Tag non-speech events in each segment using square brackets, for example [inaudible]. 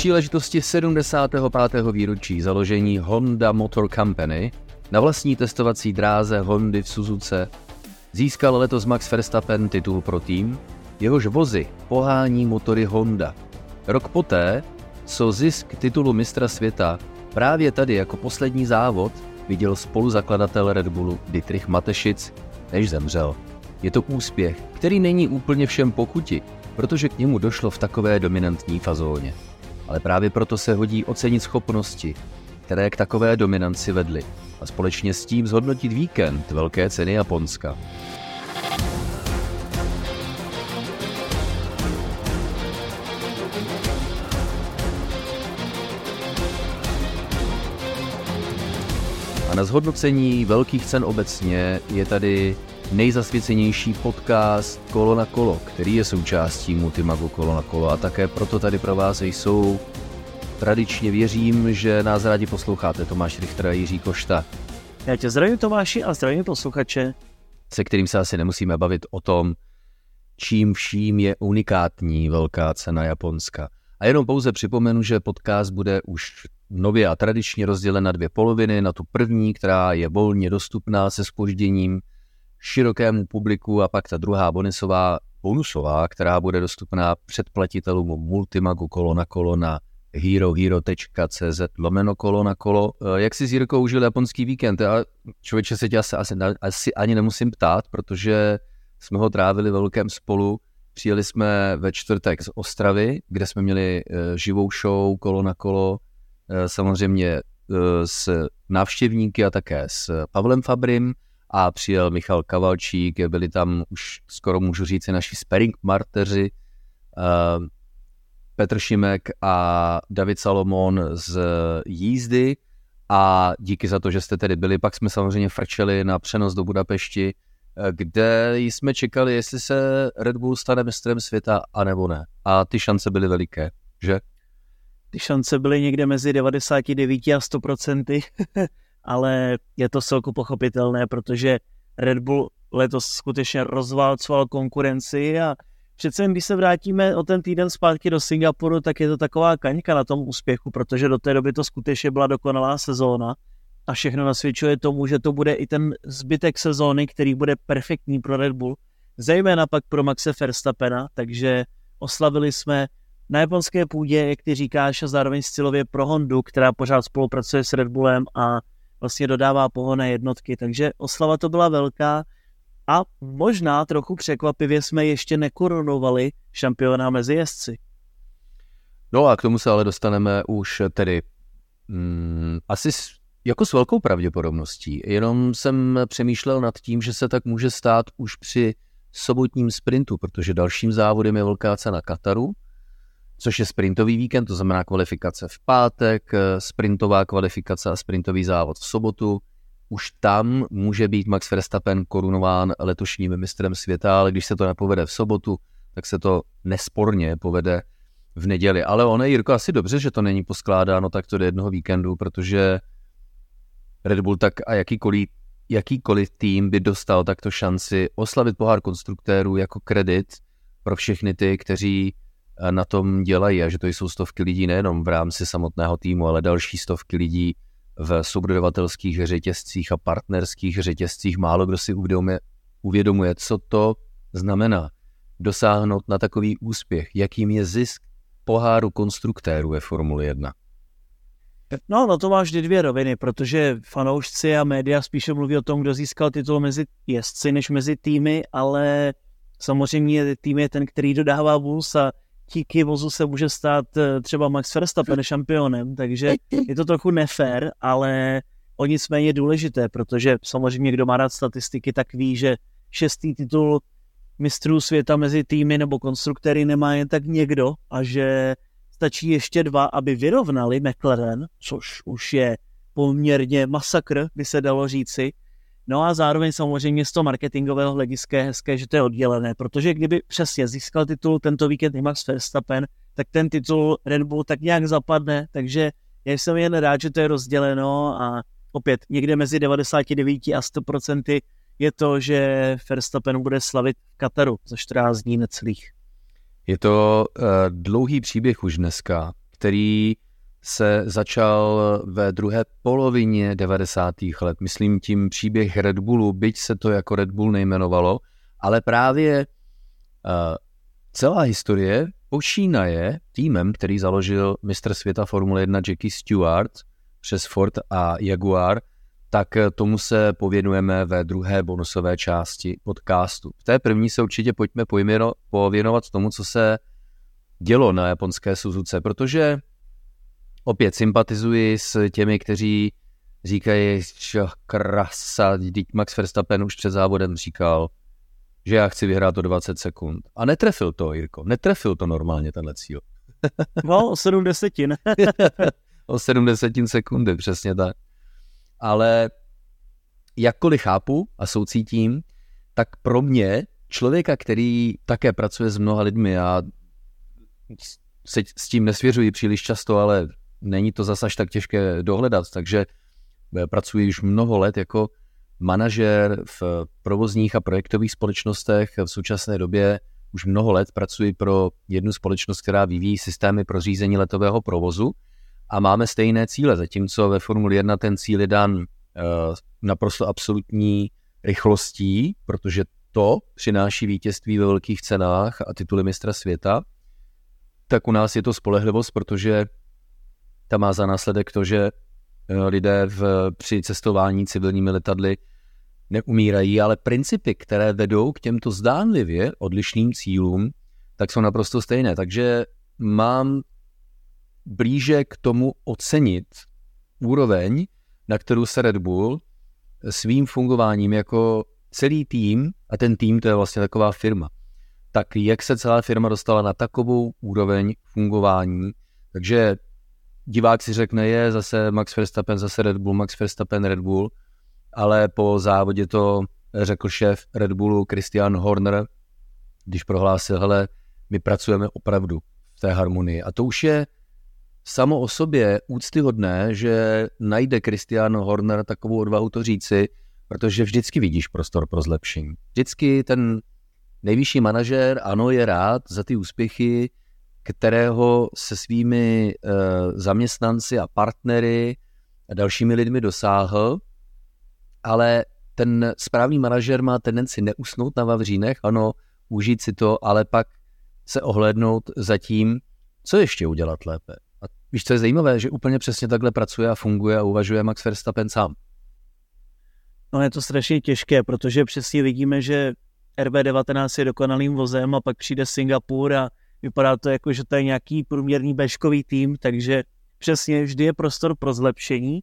příležitosti 75. výročí založení Honda Motor Company na vlastní testovací dráze Hondy v Suzuce získal letos Max Verstappen titul pro tým, jehož vozy pohání motory Honda. Rok poté, co zisk titulu mistra světa právě tady jako poslední závod viděl spoluzakladatel Red Bullu Dietrich Matešic, než zemřel. Je to úspěch, který není úplně všem pochuti, protože k němu došlo v takové dominantní fazóně. Ale právě proto se hodí ocenit schopnosti, které k takové dominanci vedly a společně s tím zhodnotit víkend Velké ceny Japonska. A na zhodnocení velkých cen obecně je tady nejzasvěcenější podcast Kolo na kolo, který je součástí Multimagu Kolo na kolo a také proto tady pro vás jsou. Tradičně věřím, že nás rádi posloucháte Tomáš Richter a Jiří Košta. Já tě zdravím Tomáši a zdravím posluchače. Se kterým se asi nemusíme bavit o tom, čím vším je unikátní velká cena Japonska. A jenom pouze připomenu, že podcast bude už nově a tradičně rozdělen na dvě poloviny. Na tu první, která je volně dostupná se spožděním širokému publiku a pak ta druhá bonusová, bonusová která bude dostupná předplatitelům Multimagu kolo na kolo na herohero.cz lomeno kolo na kolo. Eh, jak si s Jirkou užil japonský víkend? Já člověče se tě asi, asi, asi ani nemusím ptát, protože jsme ho trávili velkém spolu. Přijeli jsme ve čtvrtek z Ostravy, kde jsme měli eh, živou show kolo na kolo, eh, samozřejmě s návštěvníky a také s Pavlem Fabrim a přijel Michal Kavalčík, byli tam už skoro můžu říct naši sparing marteři, Petr Šimek a David Salomon z jízdy a díky za to, že jste tedy byli. Pak jsme samozřejmě frčeli na přenos do Budapešti, kde jsme čekali, jestli se Red Bull stane mistrem světa, anebo ne. A ty šance byly veliké, že? Ty šance byly někde mezi 99 a 100 procenty, [laughs] ale je to celku pochopitelné, protože Red Bull letos skutečně rozválcoval konkurenci a přece když se vrátíme o ten týden zpátky do Singapuru, tak je to taková kaňka na tom úspěchu, protože do té doby to skutečně byla dokonalá sezóna a všechno nasvědčuje tomu, že to bude i ten zbytek sezóny, který bude perfektní pro Red Bull, zejména pak pro Maxe Verstappena, takže oslavili jsme na japonské půdě, jak ty říkáš, a zároveň stylově pro Hondu, která pořád spolupracuje s Red Bullem a vlastně dodává pohonné jednotky, takže oslava to byla velká a možná trochu překvapivě jsme ještě nekorunovali šampiona mezi jezdci. No a k tomu se ale dostaneme už tedy mm, asi s, jako s velkou pravděpodobností. Jenom jsem přemýšlel nad tím, že se tak může stát už při sobotním sprintu, protože dalším závodem je velká cena Kataru, což je sprintový víkend, to znamená kvalifikace v pátek, sprintová kvalifikace a sprintový závod v sobotu už tam může být Max Verstappen korunován letošním mistrem světa, ale když se to nepovede v sobotu, tak se to nesporně povede v neděli. Ale ono je, Jirko, asi dobře, že to není poskládáno takto do jednoho víkendu, protože Red Bull tak a jakýkoliv, jakýkoliv tým by dostal takto šanci oslavit pohár konstruktérů jako kredit pro všechny ty, kteří eh, na tom dělají a že to jsou stovky lidí nejenom v rámci samotného týmu, ale další stovky lidí v subdodavatelských řetězcích a partnerských řetězcích málo kdo si uvědomuje, uvědomuje, co to znamená dosáhnout na takový úspěch, jakým je zisk poháru konstruktérů ve Formuli 1. No, no to máš vždy dvě roviny, protože fanoušci a média spíše mluví o tom, kdo získal titul mezi jezdci, než mezi týmy, ale samozřejmě tým je ten, který dodává vůz a díky vozu se může stát eh, třeba Max Verstappen šampionem, takže [laughs] je to trochu nefér, ale o nicméně důležité, protože samozřejmě kdo má rád statistiky, tak ví, že šestý titul mistrů světa mezi týmy nebo konstruktéry nemá jen tak někdo a že stačí ještě dva, aby vyrovnali McLaren, což už je poměrně masakr, by se dalo říci, No a zároveň samozřejmě z toho marketingového hlediska je hezké, že to je oddělené, protože kdyby přesně získal titul tento víkend Max Verstappen, tak ten titul Red Bull tak nějak zapadne, takže já jsem jen rád, že to je rozděleno a opět někde mezi 99 a 100% je to, že Verstappen bude slavit Kataru za 14 dní necelých. Je to uh, dlouhý příběh už dneska, který se začal ve druhé polovině 90. let. Myslím tím příběh Red Bullu, byť se to jako Red Bull nejmenovalo, ale právě uh, celá historie počínaje týmem, který založil mistr světa Formule 1 Jackie Stewart přes Ford a Jaguar, tak tomu se pověnujeme ve druhé bonusové části podcastu. V té první se určitě pojďme pojměno, pověnovat tomu, co se dělo na japonské Suzuce, protože opět sympatizuji s těmi, kteří říkají, že krasa, teď Max Verstappen už před závodem říkal, že já chci vyhrát o 20 sekund. A netrefil to, Jirko, netrefil to normálně tenhle cíl. [laughs] No, o 7 desetin. [laughs] o 7 desetin sekundy, přesně tak. Ale jakkoliv chápu a soucítím, tak pro mě, člověka, který také pracuje s mnoha lidmi a se s tím nesvěřuji příliš často, ale není to zase tak těžké dohledat, takže eh, pracuji už mnoho let jako manažer v provozních a projektových společnostech. V současné době už mnoho let pracuji pro jednu společnost, která vyvíjí systémy pro řízení letového provozu a máme stejné cíle, zatímco ve Formuli 1 ten cíl je dan uh, naprosto absolutní rychlostí, protože to přináší vítězství ve velkých cenách a tituly mistra světa, tak u nás je to spolehlivost, protože ta má za následek to, že eh, lidé v, při cestování civilními letadly neumírají, ale principy, které vedou k těmto zdánlivě odlišným cílům, tak jsou naprosto stejné. Takže mám blíže k tomu ocenit úroveň, na kterou se Red Bull svým fungováním jako celý tým, a ten tým to je vlastně taková firma, tak jak se celá firma dostala na takovou úroveň fungování, takže divák si řekne, je zase Max Verstappen, zase Red Bull, Max Verstappen, Red Bull, ale po závodě to řekl šéf Red Bullu Christian Horner, když prohlásil, hele, my pracujeme opravdu v té harmonii. A to už je samo o sobě úctyhodné, že najde Christian Horner takovou odvahu to říci, protože vždycky vidíš prostor pro zlepšení. Vždycky ten nejvyšší manažer, ano, je rád za ty úspěchy, kterého se svými e, zaměstnanci a partnery a dalšími lidmi dosáhl, ale ten správný manažer má tendenci neusnout na Vavřínech, ano, užít si to, ale pak se ohlednout za tím, co ještě udělat lépe. A víš, co je zajímavé, že úplně přesně takhle pracuje a funguje a uvažuje Max Verstappen sám. No je to strašně těžké, protože přesně vidíme, že RB19 je dokonalým vozem a pak přijde Singapur a vypadá to jako, že to je nějaký průměrný beškový tým, takže přesně vždy je prostor pro zlepšení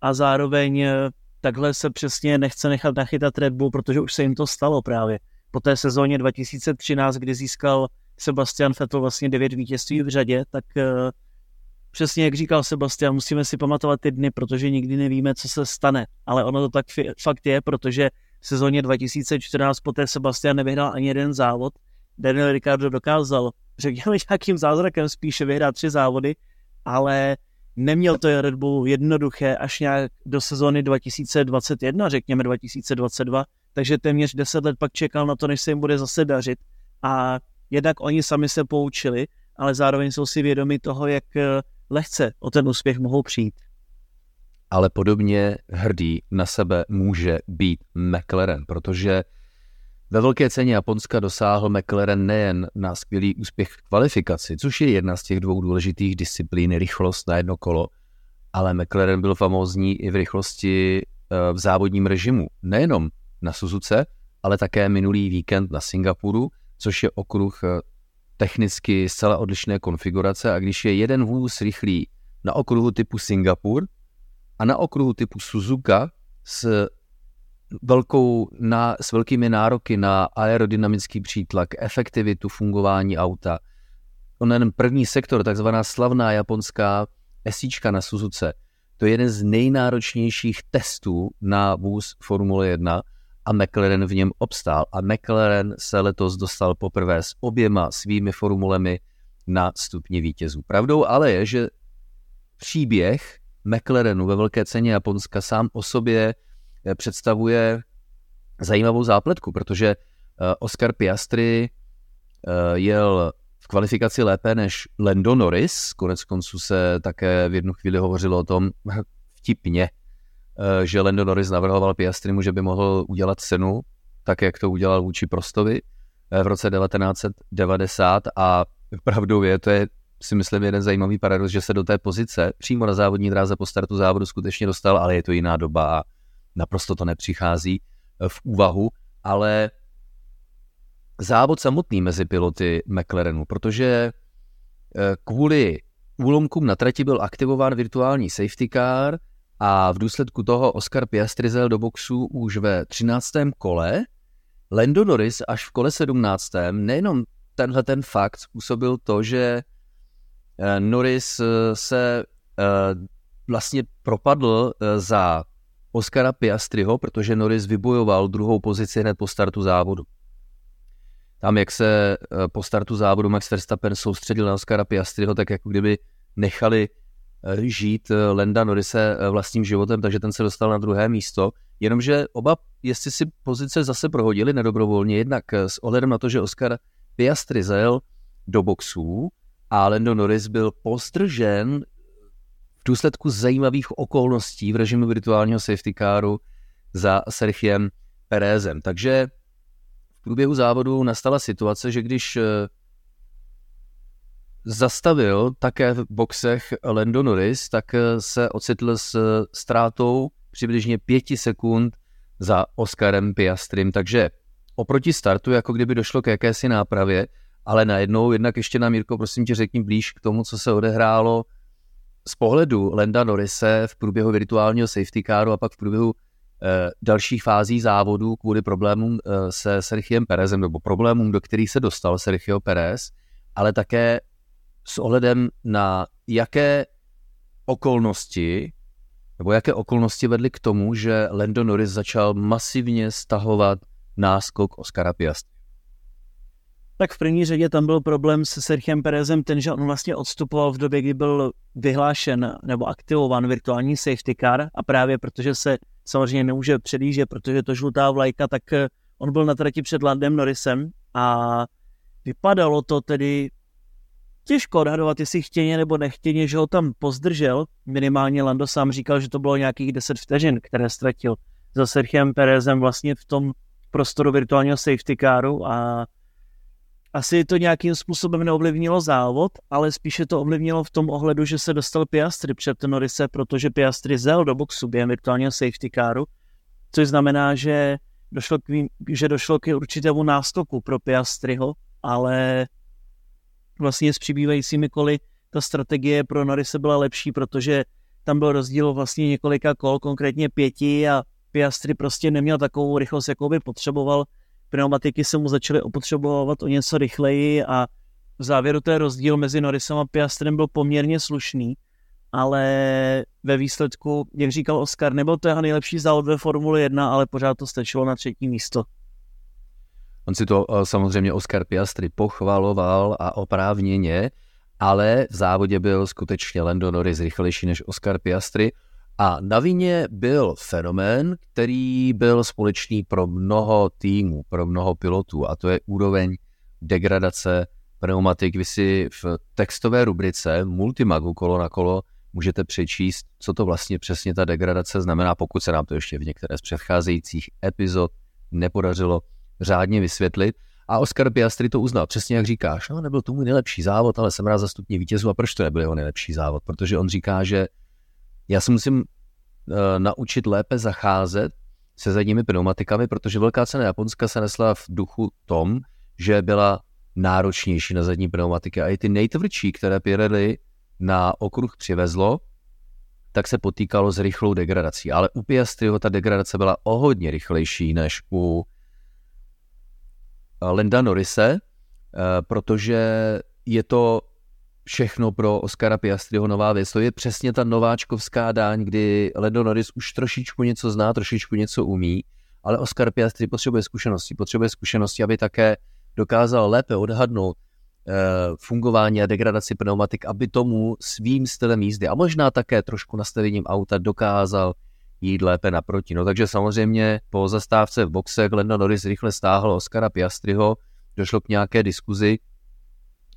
a zároveň eh, takhle se přesně nechce nechat nachytat Red Bull, protože už se jim to stalo právě. Po té sezóně 2013, kdy získal Sebastian Vettel vlastně devět vítězství v řadě, tak uh, přesně jak říkal Sebastian, musíme si pamatovat ty dny, protože nikdy nevíme, co se stane. Ale ono to tak fakt je, protože v sezóně 2014 poté Sebastian nevyhrál ani jeden závod. Daniel Ricciardo dokázal, řekněme [laughs] nějakým zázrakem spíše vyhrát tři závody, ale neměl to Red Bull jednoduché až nějak do sezóny 2021, řekněme 2022, takže téměř 10 let pak čekal na to, než se jim bude zase dařit. A jednak oni sami se poučili, ale zároveň jsou si vědomi toho, jak eh, lehce o ten úspěch mohou přijít. Ale podobně hrdý na sebe může být McLaren, protože ve velké ceně Japonska dosáhl McLaren nejen na skvělý úspěch v kvalifikaci, což je jedna z těch dvou důležitých disciplín, rychlost na jedno kolo, ale McLaren byl famózní i v rychlosti eh, v závodním režimu. Nejenom na Suzuce, ale také minulý víkend na Singapuru, což je okruh eh, technicky zcela odlišné konfigurace a když je jeden vůz rychlý na okruhu typu Singapur a na okruhu typu Suzuka s velkou, na, s velkými nároky na aerodynamický přítlak, efektivitu fungování auta. Onen první sektor, takzvaná slavná japonská esíčka na Suzuce, to je jeden z nejnáročnějších testů na vůz Formule 1 a McLaren v něm obstál. A McLaren se letos dostal poprvé s oběma svými formulemi na stupni vítězů. Pravdou ale je, že příběh McLarenu ve velké ceně Japonska sám o sobě představuje zajímavou zápletku, protože eh, Oscar Piastri eh, jel v kvalifikaci lépe než Lando Norris. Konec konců se také v jednu chvíli hovořilo o tom vtipně, eh, že Lando Norris navrhoval Piastrimu, že by mohl udělat cenu, tak jak to udělal vůči Prostovi eh, v roce 1990 a pravdou je, to je si myslím jeden zajímavý paradox, že se do té pozice přímo na závodní dráze po startu závodu skutečně dostal, ale je to jiná doba a naprosto to nepřichází eh, v úvahu, ale závod samotný mezi piloty McLarenu, protože eh, kvůli úlomkům na trati byl aktivován virtuální safety car a v důsledku toho Oscar Piastri zel do boxu už ve 13. kole. Lando Norris až v kole 17. nejenom tenhle ten fakt způsobil to, že eh, Norris se vlastně propadl za Oscara Piastriho, protože Norris vybojoval druhou pozici hned po startu závodu tam, jak se eh, po startu závodu Max Verstappen soustředil na Oscara Piastriho, tak jako kdyby nechali eh, žít eh, Lenda Norise vlastním životem, takže ten se dostal na druhé místo. Jenomže oba, jestli si pozice zase prohodili nedobrovolně, jednak s ohledem na to, že Oscar Piastri zel do boxů a Lando Norris byl postržen důsledku zajímavých okolností v režimu virtuálního safety caru za Sergiem Perezem. Takže průběhu závodu nastala situace, že když eh, zastavil také v boxech Lando Norris, tak eh, se ocitl s ztrátou přibližně pěti sekund za Oscarem Piastrim, takže oproti startu, jako kdyby došlo k jakési nápravě, ale najednou, jednak ještě nám, Mirko, prosím tě, řekni blíž k tomu, co se odehrálo z pohledu Lenda Norrise v průběhu virtuálního safety caru a pak v průběhu Eh, dalších fází závodu kvůli problémům eh, se Sergiem Perezem, nebo problémům, do kterých se dostal Sergio Perez, ale také s ohledem na jaké okolnosti nebo jaké okolnosti vedly k tomu, že Lando Norris začal masivně stahovat náskok Oscara Piastri. Tak v první řadě tam byl problém se Sergiem Perezem ten, že on vlastně odstupoval v době, kdy byl vyhlášen nebo aktivován virtuální safety car. A právě protože se samozřejmě nemůže předjíždět, protože to žlutá vlajka, tak eh, on byl na trati před Landem Norrisem. A vypadalo to tedy těžko odhadovat, jestli chtěně nebo nechtěně, že ho tam pozdržel. Minimálně Lando sám říkal, že to bylo nějakých 10 vteřin, které ztratil za Sergiem Perezem vlastně v tom prostoru virtuálního safety caru. A asi to nějakým způsobem neovlivnilo závod, ale spíše to ovlivnilo v tom ohledu, že se dostal Piastri před Norise, protože Piastri zel do boxu během virtuálního safety caru, což znamená, že došlo k, že došlo k určitému nástoku pro Piastriho, ale vlastně s přibývajícími koly ta strategie pro Norise byla lepší, protože tam byl rozdíl vlastně několika kol, konkrétně pěti a Piastri prostě neměl takovou rychlost, jakou by potřeboval, pneumatiky se mu začaly opotřebovat o něco rychleji a v závěru ten rozdíl mezi Norrisem a Piastrem byl poměrně slušný, ale ve výsledku, jak říkal Oscar, nebyl to jeho nejlepší závod ve Formule 1, ale pořád to stačilo na třetí místo. On si to eh, samozřejmě Oscar Piastri pochvaloval a oprávněně, ale v závodě byl skutečně Lando Norris rychlejší než Oscar Piastri. A na vině byl fenomén, který byl společný pro mnoho týmů, pro mnoho pilotů, a to je úroveň degradace pneumatik. Vy si v textové rubrice Multimagu kolo na kolo můžete přečíst, co to vlastně přesně ta degradace znamená, pokud se nám to ještě v některé z předcházejících epizod nepodařilo řádně vysvětlit. A Oscar Piastri to uznal, přesně jak říkáš, no nebyl to můj nejlepší závod, ale jsem rád za stupně vítězů a proč to nebyl jeho nejlepší závod? Protože on říká, že já se musím uh, naučit lépe zacházet se zadními pneumatikami, protože velká cena Japonska se nesla v duchu tom, že byla náročnější na zadní pneumatiky a i ty nejtvrdší, které Pirelli na okruh přivezlo, tak se potýkalo s rychlou degradací. Ale u Piastriho ta degradace byla o hodně rychlejší než u Lenda Norise, eh, protože je to všechno pro Oscara Piastriho nová věc. To je přesně ta nováčkovská dáň, kdy Lando Norris už trošičku něco zná, trošičku něco umí, ale Oscar Piastri potřebuje zkušenosti. Potřebuje zkušenosti, aby také dokázal lépe odhadnout eh, fungování a degradaci pneumatik, aby tomu svým stylem jízdy a možná také trošku nastavením auta dokázal jít lépe naproti. No takže samozřejmě po zastávce v boxech Lando Norris rychle stáhl Oscara Piastriho, došlo k nějaké diskuzi,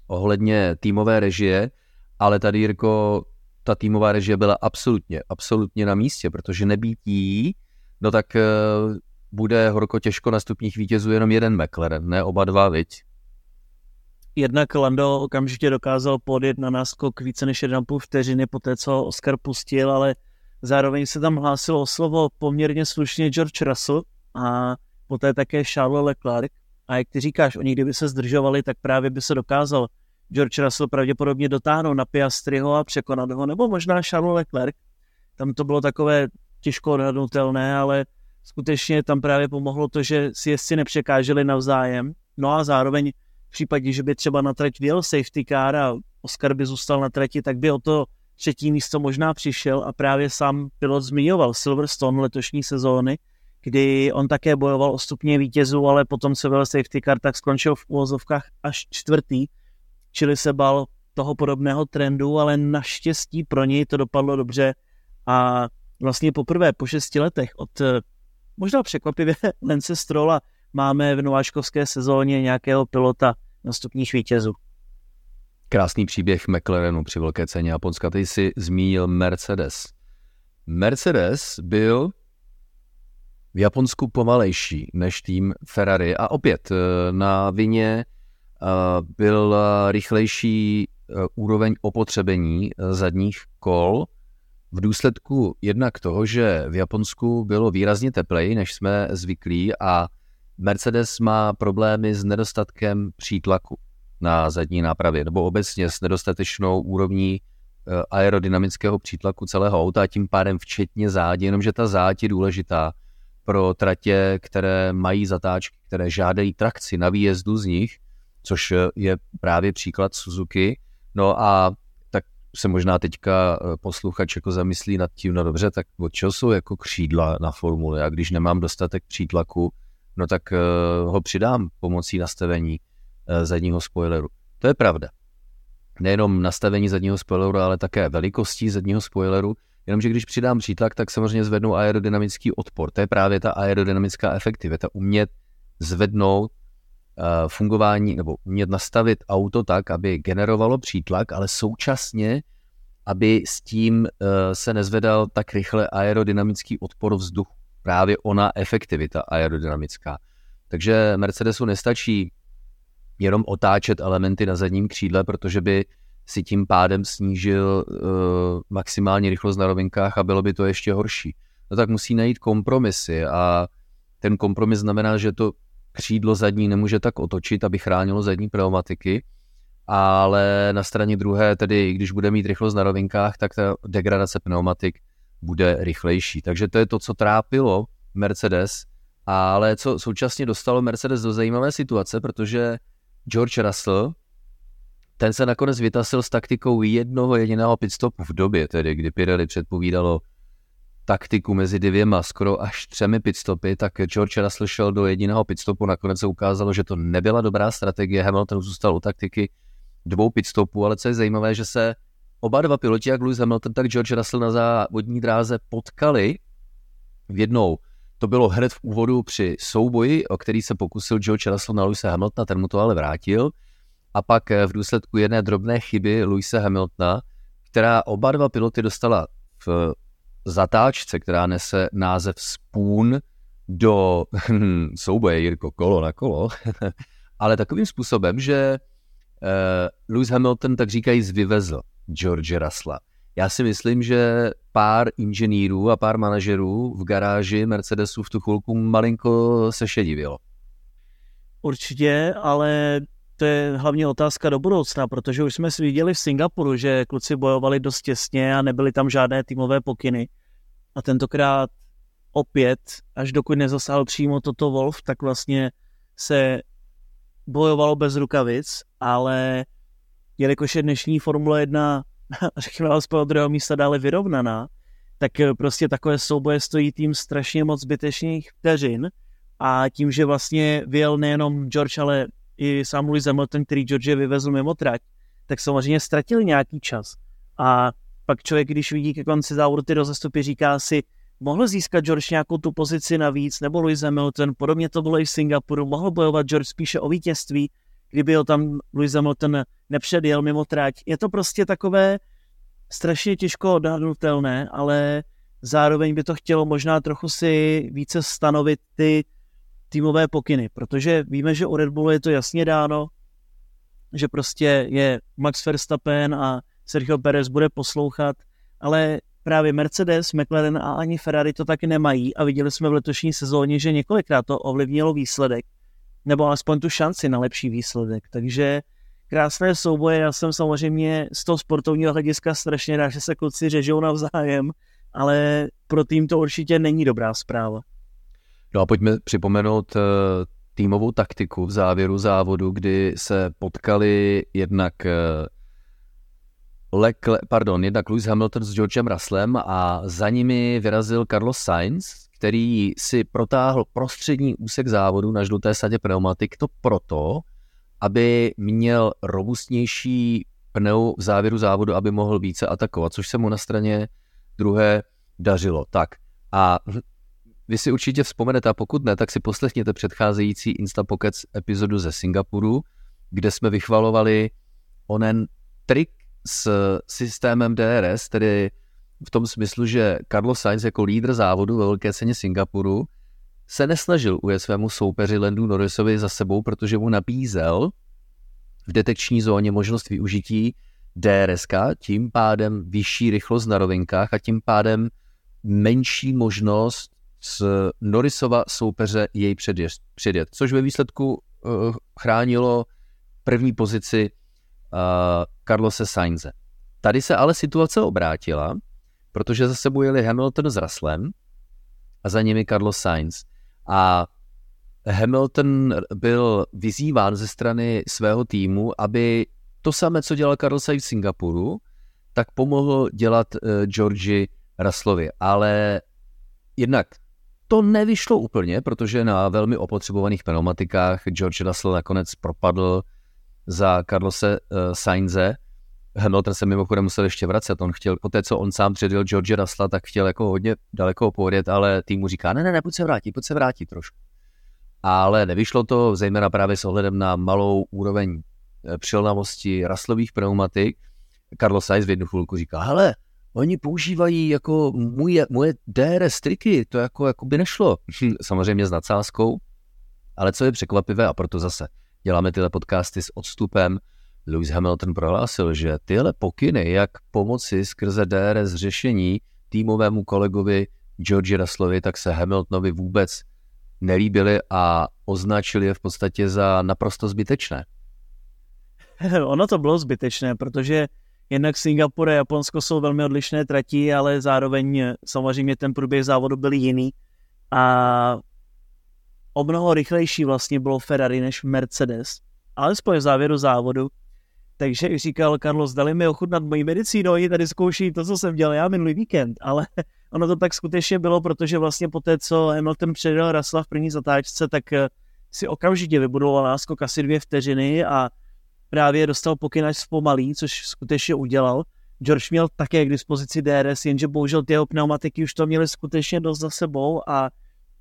ohledně týmové režie, ale tady, Jirko, ta týmová režie byla absolutně, absolutně na místě, protože nebýtí, no tak uh, bude horko těžko na stupních vítězů jenom jeden McLaren, ne oba dva, viď? Jednak Lando okamžitě dokázal podjet na náskok více než 1,5 vteřiny po té, co Oscar pustil, ale zároveň se tam hlásilo o slovo poměrně slušně George Russell a poté také Charles Leclerc. A jak ty říkáš, oni kdyby se zdržovali, tak právě by se dokázal George Russell pravděpodobně dotáhnout na Piastriho a překonat ho, nebo možná Charles Leclerc. Tam to bylo takové těžko odhadnutelné, ale skutečně tam právě pomohlo to, že si jezdci nepřekáželi navzájem. No a zároveň v případě, že by třeba na trať vyjel safety car a Oscar by zůstal na trati, tak by o to třetí místo možná přišel a právě sám pilot zmiňoval Silverstone letošní sezóny, kdy on také bojoval o stupně vítězů, ale potom se vyjel safety car, tak skončil v úvozovkách až čtvrtý, čili se bal toho podobného trendu, ale naštěstí pro něj to dopadlo dobře a vlastně poprvé po šesti letech od možná překvapivě [laughs] Lence Strola máme v nováčkovské sezóně nějakého pilota na stupních vítězů. Krásný příběh McLarenu při velké ceně Japonska. Ty jsi zmínil Mercedes. Mercedes byl v Japonsku pomalejší než tým Ferrari a opět eh, na vině eh, byl rychlejší eh, úroveň opotřebení zadních kol v důsledku jednak toho, že v Japonsku bylo výrazně tepleji, než jsme zvyklí a Mercedes má problémy s nedostatkem přítlaku na zadní nápravě, nebo obecně s nedostatečnou úrovní eh, aerodynamického přítlaku celého auta a tím pádem včetně zádě, jenomže ta záď je důležitá pro tratě, které mají zatáčky, které žádají trakci na výjezdu z nich, což je právě příklad Suzuki. No a tak se možná teďka eh, posluchač jako zamyslí nad tím, no dobře, tak od čeho jsou jako křídla na formuli a když nemám dostatek přítlaku, no tak eh, ho přidám pomocí nastavení eh, zadního spoileru. To je pravda. Nejenom nastavení zadního spoileru, ale také velikostí zadního spoileru, jenomže když přidám přítlak, tak samozřejmě zvednu aerodynamický odpor. To je právě ta aerodynamická efektivita, umět zvednout eh, fungování nebo umět nastavit auto tak, aby generovalo přítlak, ale současně, aby s tím se nezvedal tak rychle aerodynamický odpor vzduchu právě ona efektivita aerodynamická. Takže Mercedesu nestačí jenom otáčet elementy na zadním křídle, protože by si tím pádem snížil uh, maximální rychlost na rovinkách a bylo by to ještě horší. No tak musí najít kompromisy a ten kompromis znamená, že to křídlo zadní nemůže tak otočit, aby chránilo zadní pneumatiky, ale na straně druhé, tedy když bude mít rychlost na rovinkách, tak ta degradace pneumatik bude rychlejší. Takže to je to, co trápilo Mercedes, ale co současně dostalo Mercedes do zajímavé situace, protože George Russell, ten se nakonec vytasil s taktikou jednoho jediného pitstopu v době, tedy kdy Pirelli předpovídalo taktiku mezi dvěma, skoro až třemi pitstopy, tak George Russell šel do jediného pitstopu, nakonec se ukázalo, že to nebyla dobrá strategie, Hamilton zůstal u taktiky dvou pitstopů, ale co je zajímavé, že se Oba dva piloti, jak Lewis Hamilton, tak George Russell na závodní dráze potkali v jednou. To bylo hned v úvodu při souboji, o který se pokusil George Russell na Lewisa Hamiltona, ten mu to ale vrátil. A pak eh, v důsledku jedné drobné chyby Lewisa Hamiltona, která oba dva piloty dostala v zatáčce, která nese název Spoon do souboje Jirko kolo na kolo, [laughs] ale takovým způsobem, že uh, Lewis Hamilton tak říkají vyvezl George Russella. Já si myslím, že pár inženýrů a pár manažerů v garáži Mercedesu v tu chvilku malinko se šedivilo. Určitě, ale to je hlavně otázka do budoucna, protože už jsme si viděli v Singapuru, že kluci bojovali dost těsně a nebyly tam žádné týmové pokyny. A tentokrát opět, až dokud nezasáhl přímo toto Wolf, tak vlastně se bojovalo bez rukavic, ale jelikož je dnešní Formule 1, [laughs] řekněme alespoň od druhého místa dále vyrovnaná, tak prostě takové souboje stojí tým strašně moc zbytečných vteřin a tím, že vlastně vyjel nejenom George, ale i sám Lewis Hamilton, který George vyvezl mimo trať, tak samozřejmě ztratili nějaký čas. A pak člověk, když vidí ke konci závodu ty rozestupy, říká si, mohl získat George nějakou tu pozici navíc, nebo Lewis Hamilton, podobně to bylo i v Singapuru, mohl bojovat George spíše o vítězství, kdyby ho tam Lewis Hamilton nepředjel mimo trať. Je to prostě takové strašně těžko odhadnutelné, ale zároveň by to chtělo možná trochu si více stanovit ty týmové pokyny, protože víme, že u Red Bullu je to jasně dáno, že prostě je Max Verstappen a Sergio Perez bude poslouchat, ale právě Mercedes, McLaren a ani Ferrari to taky nemají a viděli jsme v letošní sezóně, že několikrát to ovlivnilo výsledek, nebo alespoň tu šanci na lepší výsledek. Takže krásné souboje, já jsem samozřejmě z toho sportovního hlediska strašně rád, že se kluci řežou navzájem, ale pro tým to určitě není dobrá zpráva. No a pojďme připomenout uh, týmovou taktiku v závěru závodu, kdy se potkali jednak uh, Leclerc, pardon, jednak Lewis Hamilton s Georgem Russellem a za nimi vyrazil Carlos Sainz, který si protáhl prostřední úsek závodu na žluté sadě pneumatik, to proto, aby měl robustnější pneu v závěru závodu, aby mohl více atakovat, což se mu na straně druhé dařilo. Tak a vy si určitě vzpomenete, a pokud ne, tak si poslechněte předcházející Instapockets epizodu ze Singapuru, kde jsme vychvalovali onen trik s systémem DRS, tedy v tom smyslu, že Carlos Sainz jako lídr závodu ve velké ceně Singapuru se nesnažil ujet svému soupeři Landu Norrisovi za sebou, protože mu nabízel v detekční zóně možnost využití DRS, tím pádem vyšší rychlost na rovinkách a tím pádem menší možnost z Norrisova soupeře jej předjet, předjet což ve výsledku uh, chránilo první pozici uh, Carlose Sainze. Tady se ale situace obrátila, protože za sebou jeli Hamilton s Russellem a za nimi Carlos Sainz. A Hamilton byl vyzýván ze strany svého týmu, aby to samé, co dělal Carlos Sainz v Singapuru, tak pomohl dělat uh, Georgi Russellovi. Ale jednak to nevyšlo úplně, protože na velmi opotřebovaných pneumatikách George Russell nakonec propadl za Carlose uh, Sainze. Hamilton se mimochodem musel ještě vracet. On chtěl, po té, co on sám předjel George Russella, tak chtěl jako hodně daleko podjet, ale týmu říká, ne, ne, ne, pojď se vrátit, pojď se vrátit trošku. Ale nevyšlo to, zejména právě s ohledem na malou úroveň eh, přilnavosti Russellových pneumatik. Carlos Sainz v jednu chvilku říká, hele, oni používají jako moje, moje DRS triky, to jako, jako by nešlo. Samozřejmě s nadsázkou, ale co je překvapivé, a proto zase děláme tyhle podcasty s odstupem, Lewis Hamilton prohlásil, že tyhle pokyny, jak pomoci skrze DRS řešení týmovému kolegovi George Russellovi, tak se Hamiltonovi vůbec nelíbily a označili je v podstatě za naprosto zbytečné. [laughs] Ono to bylo zbytečné, protože jednak Singapur a Japonsko jsou velmi odlišné trati, ale zároveň samozřejmě ten průběh závodu byl jiný a o mnoho rychlejší vlastně bylo Ferrari než Mercedes, alespoň v závěru závodu. Takže říkal Carlos, dali mi ochutnat mojí medicínu, oni tady zkouší to, co jsem dělal já minulý víkend, ale [laughs] ono to tak skutečně bylo, protože vlastně po té, co Hamilton předal Rasla v první zatáčce, tak eh, si okamžitě vybudoval náskok asi dvě vteřiny a právě dostal pokyn až zpomalí, což skutečně udělal. George měl také k dispozici DRS, jenže bohužel ty jeho pneumatiky už to měly skutečně dost za sebou a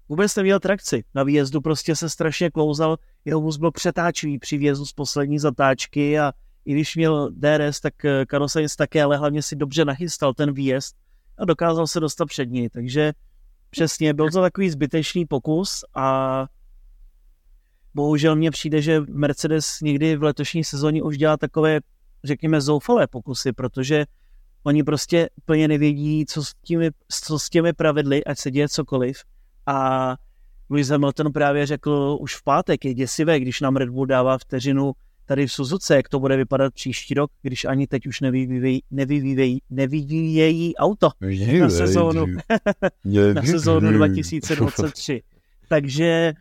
vůbec neměl trakci. Na výjezdu prostě se strašně klouzal, jeho vůz byl přetáčivý při výjezdu z poslední zatáčky a i když měl DRS, tak eh, Carlos Sainz také, ale hlavně si dobře nachystal ten výjezd a dokázal se dostat před něj. Takže přesně, byl to takový zbytečný pokus a bohužel mně přijde, že Mercedes někdy v letošní sezóně už dělá takové, řekněme, zoufalé pokusy, protože oni prostě úplně nevědí, co s těmi, co s těmi pravidly, ať se děje cokoliv. A Lewis Hamilton právě řekl už v pátek, je děsivé, když nám Red Bull dává vteřinu tady v Suzuce, jak to bude vypadat příští rok, když ani teď už nevyvíjejí, nevyvíjejí, nevyvíjejí auto na sezónu, [laughs] na sezónu 2023. Takže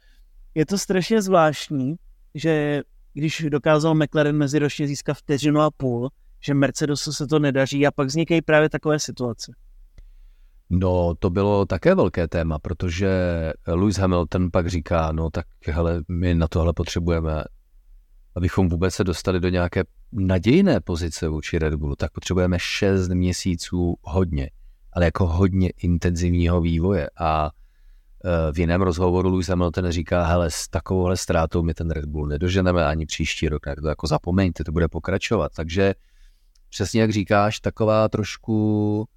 je to strašně zvláštní, že když dokázal McLaren meziročně získat vteřinu a půl, že Mercedesu se to nedaří a pak vznikají právě takové situace. No, to bylo také velké téma, protože Lewis Hamilton pak říká, no tak hele, my na tohle potřebujeme, abychom vůbec se dostali do nějaké nadějné pozice vůči Red Bullu, tak potřebujeme 6 měsíců hodně, ale jako hodně intenzivního vývoje a v jiném rozhovoru Lewis Hamilton říká, hele, s takovouhle ztrátou my ten Red Bull nedoženeme ani příští rok, tak to jako zapomeňte, to bude pokračovat. Takže přesně jak říkáš, taková trošku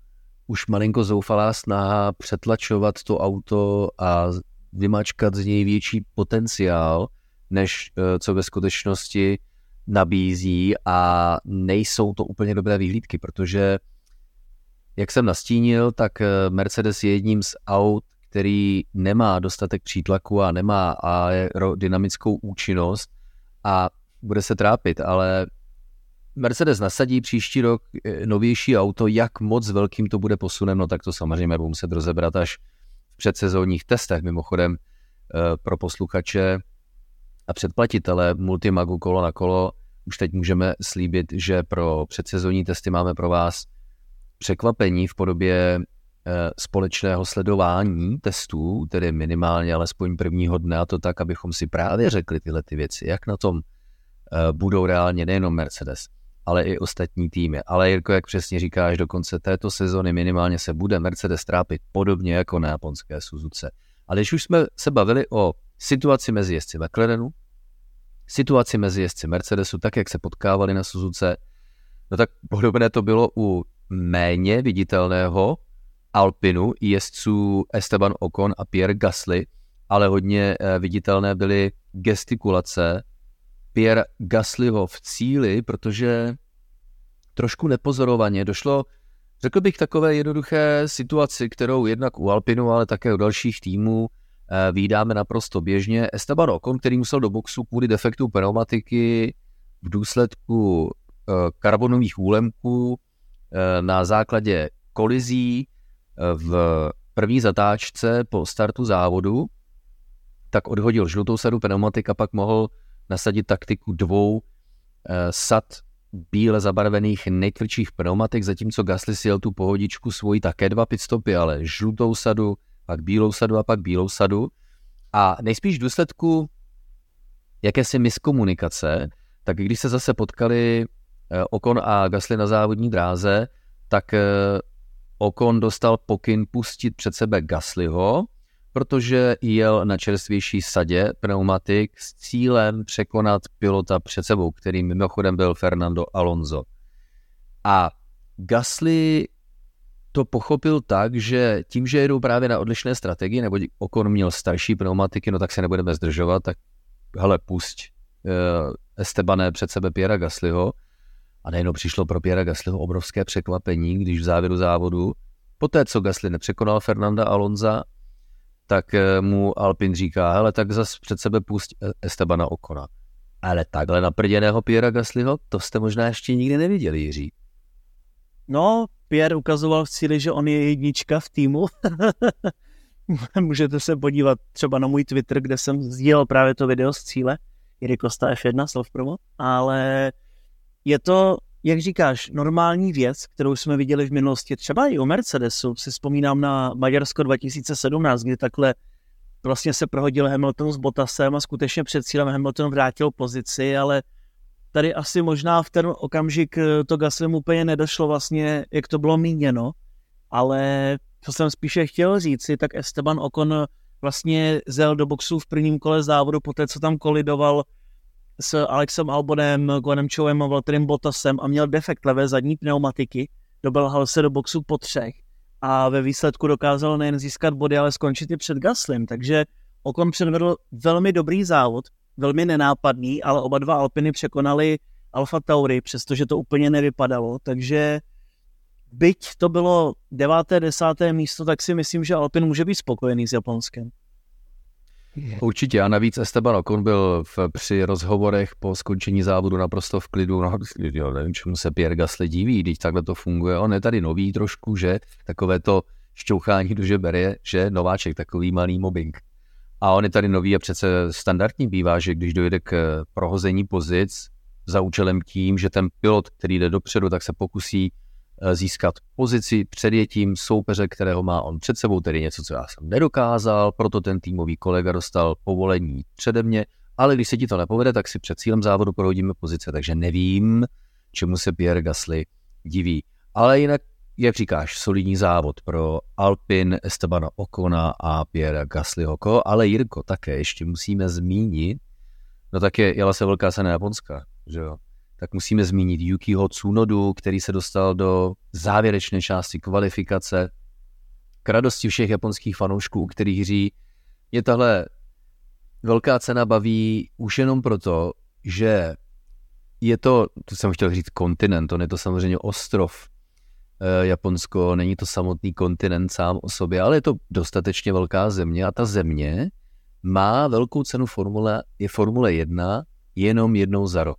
už malinko zoufalá snaha přetlačovat to auto a vymačkat z něj větší potenciál, než eh, co ve skutečnosti nabízí a nejsou to úplně dobré výhlídky, protože jak jsem nastínil, tak eh, Mercedes je jedním z aut, který nemá dostatek přítlaku a nemá aerodynamickou účinnost a bude se trápit, ale Mercedes nasadí příští rok eh, novější auto, jak moc velkým to bude posunem, no tak to samozřejmě budou muset rozebrat až v předsezónních testech. Mimochodem eh, pro posluchače a předplatitele Multimagu kolo na kolo už teď můžeme slíbit, že pro předsezónní testy máme pro vás překvapení v podobě společného sledování testů, tedy minimálně alespoň prvního dne, a to tak, abychom si právě řekli tyhle ty věci, jak na tom budou reálně nejenom Mercedes, ale i ostatní týmy. Ale Jirko, jak přesně říkáš, do konce této sezony minimálně se bude Mercedes trápit podobně jako na japonské Suzuce. Ale když už jsme se bavili o situaci mezi jezdci McLarenu, situaci mezi jezdci Mercedesu, tak jak se potkávali na Suzuce, no tak podobné to bylo u méně viditelného Alpinu jezdců Esteban Ocon a Pierre Gasly, ale hodně eh, viditelné byly gestikulace Pierre Gaslyho v cíli, protože trošku nepozorovaně došlo, řekl bych, takové jednoduché situaci, kterou jednak u Alpinu, ale také u dalších týmů eh, výdáme naprosto běžně. Esteban Ocon, který musel do boxu kvůli defektu pneumatiky v důsledku eh, karbonových úlemků na základě kolizí v první zatáčce po startu závodu, tak odhodil žlutou sadu pneumatik a pak mohl nasadit taktiku dvou eh, sad bíle zabarvených nejtvrdších pneumatik, zatímco Gasly si jel tu pohodičku svoji také dva pitstopy, ale žlutou sadu, pak bílou sadu a pak bílou sadu. A nejspíš v důsledku jakési miskomunikace, tak když se zase potkali eh, Okon a Gasly na závodní dráze, tak eh, Okon dostal pokyn pustit před sebe Gaslyho, protože jel na čerstvější sadě pneumatik s cílem překonat pilota před sebou, kterým mimochodem byl Fernando Alonso. A Gasly to pochopil tak, že tím, že jedou právě na odlišné strategii, nebo Okon měl starší pneumatiky, no tak se nebudeme zdržovat, tak hele, pusť uh, Estebané před sebe Piera Gaslyho. A nejenom přišlo pro Piera Gaslyho obrovské překvapení, když v závěru závodu, poté co Gasly nepřekonal Fernanda Alonza, tak eh, mu Alpin říká, hele, tak zas před sebe pust Estebana Okona. Ale takhle naprděného Piera Gaslyho, to jste možná ještě nikdy neviděli, Jiří. No, Pierre ukazoval v cíli, že on je jednička v týmu. [laughs] Můžete se podívat třeba na můj Twitter, kde jsem sdílel právě to video z cíle, Jiří Kosta F1, self promo, ale je to jak říkáš, normální věc, kterou jsme viděli v minulosti, třeba i u Mercedesu, si vzpomínám na Maďarsko 2017, kdy takhle vlastně se prohodil Hamilton s Bottasem a skutečně před cílem Hamilton vrátil pozici, ale tady asi možná v ten okamžik eh, to Gaslem úplně nedošlo vlastně, jak to bylo míněno, ale co jsem spíše chtěl říct, tak Esteban Ocon vlastně zel do boxu v prvním kole závodu, poté co tam kolidoval s Alexem Albonem, Glenem Chowem a Valtterem Bottasem a měl defekt levé zadní pneumatiky, dobelhal se do boxu po třech a ve výsledku dokázal nejen získat body, ale skončit i před Gaslem, takže Okon předvedl velmi dobrý závod, velmi nenápadný, ale oba dva Alpiny překonali Alfa Tauri, přestože to úplně nevypadalo, takže byť to bylo deváté, desáté místo, tak si myslím, že Alpin může být spokojený s Japonskem. Určitě a navíc Esteban Ocon byl v, při rozhovorech po skončení závodu naprosto v klidu. No, jo, nevím, čemu se Pierre Gasly diví, když takhle to funguje. On je tady nový trošku, že takové to šťouchání do žeber že nováček, takový malý mobbing. A on je tady nový a přece standardní bývá, že když dojde k prohození pozic za účelem tím, že ten pilot, který jde dopředu, tak se pokusí Eh, získat pozici předjetím soupeře, kterého má on před sebou, tedy něco, co já jsem nedokázal, proto ten týmový kolega dostal povolení přede mě, ale když se ti to nepovede, tak si před cílem závodu prohodíme pozice, takže nevím, čemu se Pierre Gasly diví. Ale jinak jak říkáš, solidní závod pro Alpin, Estebana Okona a Pierre Gaslyho. ale Jirko, také ještě musíme zmínit, no tak je, jela se velká cena Japonska, že jo? Tak musíme zmínit Yukiho Tsunodu, který se dostal do závěrečné části kvalifikace. K radosti všech japonských fanoušků, u kterých ří, je tahle velká cena baví už jenom proto, že je to, to jsem chtěl říct kontinent, on je to samozřejmě ostrov, Eh, Japonsko není to samotný kontinent sám o sobě, ale je to dostatečně velká země a ta země má velkou cenu formule, je Formule 1 jenom jednou za rok.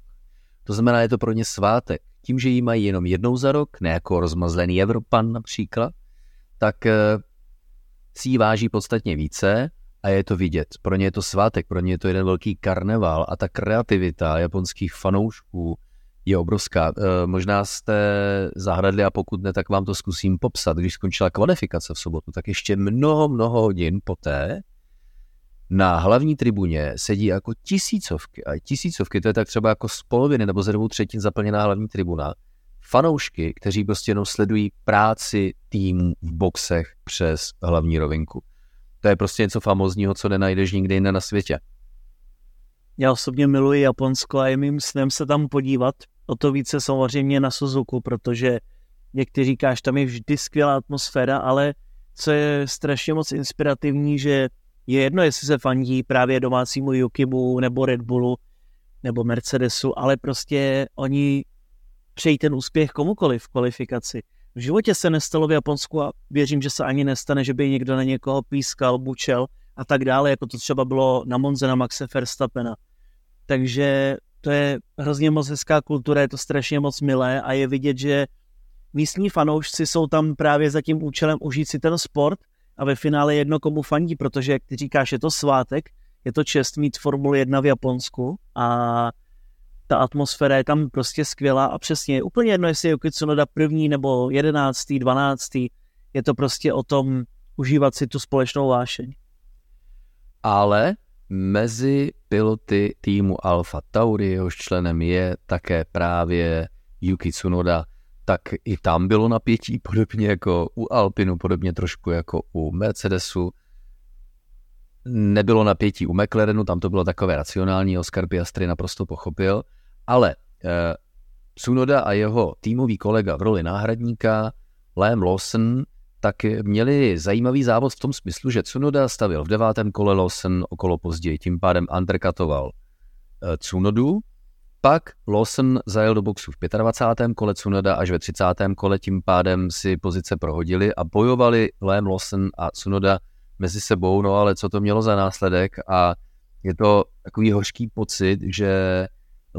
To znamená, je to pro ně svátek. Tím, že ji mají jenom jednou za rok, ne jako rozmazlený Evropan například, tak eh, si ji váží podstatně více a je to vidět. Pro ně je to svátek, pro ně je to jeden velký karneval a ta kreativita japonských fanoušků, je obrovská. E, možná jste zahradli a pokud ne, tak vám to zkusím popsat. Když skončila kvalifikace v sobotu, tak ještě mnoho, mnoho hodin poté na hlavní tribuně sedí jako tisícovky a tisícovky, to je tak třeba jako z poloviny nebo ze dvou třetin zaplněná hlavní tribuna, fanoušky, kteří prostě jenom sledují práci týmu v boxech přes hlavní rovinku. To je prostě něco famozního, co nenajdeš nikde jinde na světě. Já osobně miluji Japonsko a je mým snem se tam podívat. O to více samozřejmě na Suzuku, protože jak ty říkáš, tam je vždy skvělá atmosféra, ale co je strašně moc inspirativní, že je jedno, jestli se fandí právě domácímu Yukibu nebo Red Bullu nebo Mercedesu, ale prostě oni přejí ten úspěch komukoliv v kvalifikaci. V životě se nestalo v Japonsku a věřím, že se ani nestane, že by někdo na někoho pískal, bučel a tak dále, jako to třeba bylo na Monze na Maxe Verstappena. Takže to je hrozně moc hezká kultura, je to strašně moc milé a je vidět, že místní fanoušci jsou tam právě za tím účelem užít si ten sport a ve finále jedno komu fandí, protože jak ty říkáš, je to svátek, je to čest mít Formuli 1 v Japonsku a ta atmosféra je tam prostě skvělá a přesně je úplně jedno, jestli je Yuki Tsunoda první nebo jedenáctý, dvanáctý, je to prostě o tom užívat si tu společnou vášeň. Ale Mezi piloty týmu Alfa Tauri, jehož členem je také právě Yuki Tsunoda, tak i tam bylo napětí, podobně jako u Alpinu, podobně trošku jako u Mercedesu. Nebylo napětí u McLarenu, tam to bylo takové racionální, Oscar Piastri naprosto pochopil, ale eh, Tsunoda a jeho týmový kolega v roli náhradníka, Liam Lawson, tak měli zajímavý závod v tom smyslu, že Tsunoda stavil v devátém kole Lawson okolo později, tím pádem undercutoval eh, Tsunodu, pak Lawson zajel do boxu v 25. kole Tsunoda až ve 30. kole, tím pádem si pozice prohodili a bojovali Liam Lawson a Tsunoda mezi sebou, no ale co to mělo za následek a je to takový hořký pocit, že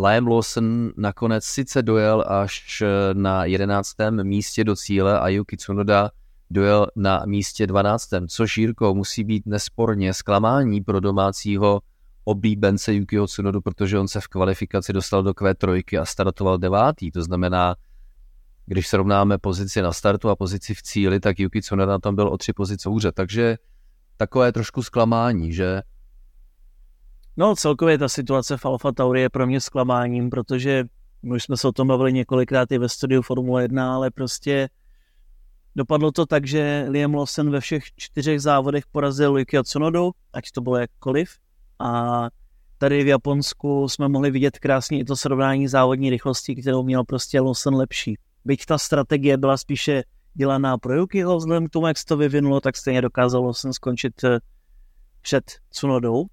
Liam Lawson nakonec sice dojel až na 11. místě do cíle a Yuki Tsunoda dojel na místě 12. což Jirko musí být nesporně zklamání pro domácího oblíbence Yukiho Tsunodu, protože on se v kvalifikaci dostal do Q3 a startoval devátý. To znamená, když srovnáme pozici na startu a pozici v cíli, tak Yuki Tsunoda tam byl o tři pozice hůře. Takže takové trošku zklamání, že? No celkově ta situace v Alfa Tauri je pro mě zklamáním, protože my jsme se o tom bavili několikrát i ve studiu Formule 1, ale prostě Dopadlo to tak, že Liam Lawson ve všech čtyřech závodech porazil Yuki Tsunodu, ať to bylo jakkoliv. A tady v Japonsku jsme mohli vidět krásně i to srovnání závodní rychlosti, kterou měl prostě Lawson lepší. Byť ta strategie byla spíše dělaná pro Yukiho, vzhledem k tomu, jak se to vyvinulo, tak stejně dokázal Lawson skončit eh, před Tsunodou,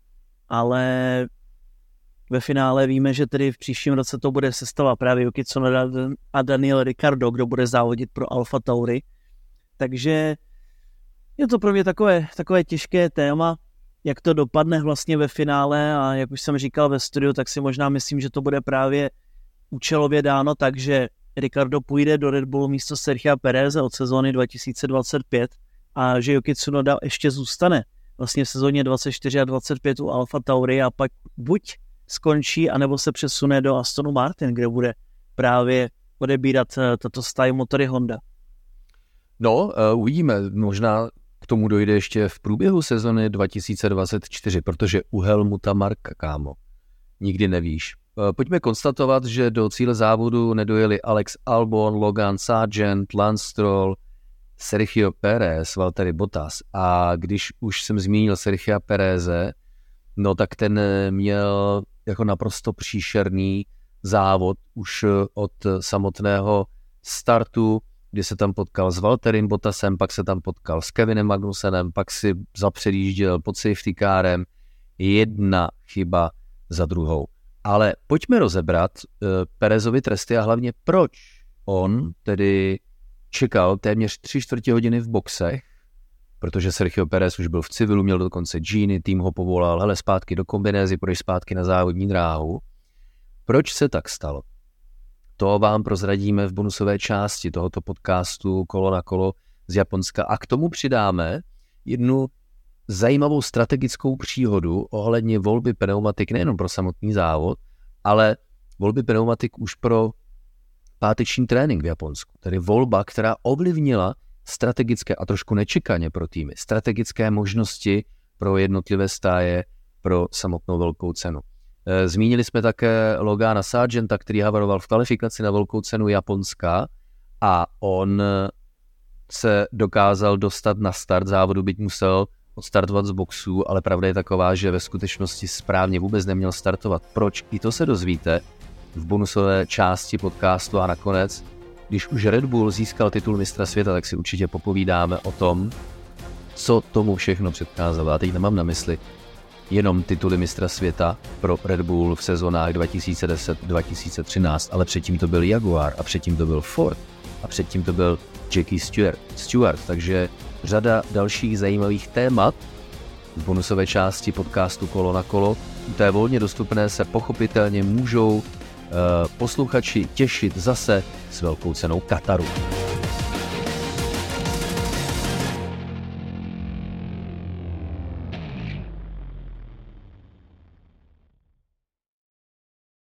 ale ve finále víme, že tedy v příštím roce to bude sestava právě Yuki Tsunoda a Daniel Ricardo, kdo bude závodit pro Alfa Tauri, takže je to pro mě takové, takové těžké téma, jak to dopadne vlastně ve finále a jak už jsem říkal ve studiu, tak si možná myslím, že to bude právě účelově dáno tak, že Ricardo půjde do Red Bullu místo Sergio Perez od sezóny 2025 a že Yuki Tsunoda ještě zůstane vlastně v sezóně 24 a 25 u Alfa Tauri a pak buď skončí, anebo se přesune do Astonu Martin, kde bude právě odebírat eh, tato stáj motory Honda. No, uh, uvidíme. Možná k tomu dojde ještě v průběhu sezony 2024, protože u Helmuta Marka, kámo, nikdy nevíš. Eh, pojďme konstatovat, že do cíle závodu nedojeli Alex Albon, Logan Sargent, Lance Stroll, Sergio Perez, Valtteri Bottas. A když už jsem zmínil Sergio Pereze, no tak ten měl jako naprosto příšerný závod už od samotného startu, kdy se tam potkal s Valterim Bottasem, pak se tam potkal s Kevinem Magnusenem, pak si zapředjížděl pod safety kárem. Jedna chyba za druhou. Ale pojďme rozebrat uh, Perezovi tresty a hlavně proč on tedy čekal téměř tři čtvrtě hodiny v boxech, protože Sergio Perez už byl v civilu, měl dokonce džíny, tým ho povolal, hele, zpátky do kombinézy, půjdeš zpátky na závodní dráhu. Proč se tak stalo? To vám prozradíme v bonusové části tohoto podcastu Kolo na kolo z Japonska a k tomu přidáme jednu zajímavou strategickou příhodu ohledně volby pneumatik nejen pro samotný závod, ale volby pneumatik už pro páteční trénink v Japonsku. Tedy volba, která ovlivnila strategické a trošku nečekaně pro týmy, strategické možnosti pro jednotlivé stáje pro samotnou velkou cenu. E, zmínili jsme také Logana Sargenta, který havaroval v kvalifikaci na velkou cenu Japonska a on se dokázal dostat na start závodu, byť musel odstartovat z boxu, ale pravda je taková, že ve skutečnosti správně vůbec neměl startovat. Proč? I to se dozvíte v bonusové části podcastu a nakonec, když už Red Bull získal titul mistra světa, tak si určitě popovídáme o tom, co tomu všechno předcházelo. A teď nemám na mysli jenom tituly mistra světa pro Red Bull v sezónách 2010-2013, ale předtím to byl Jaguar a předtím to byl Ford a předtím to byl Jackie Stewart. Stewart takže řada dalších zajímavých témat v bonusové části podcastu Kolo na kolo. Té volně dostupné se pochopitelně můžou uh, posluchači těšit zase s velkou cenou Kataru.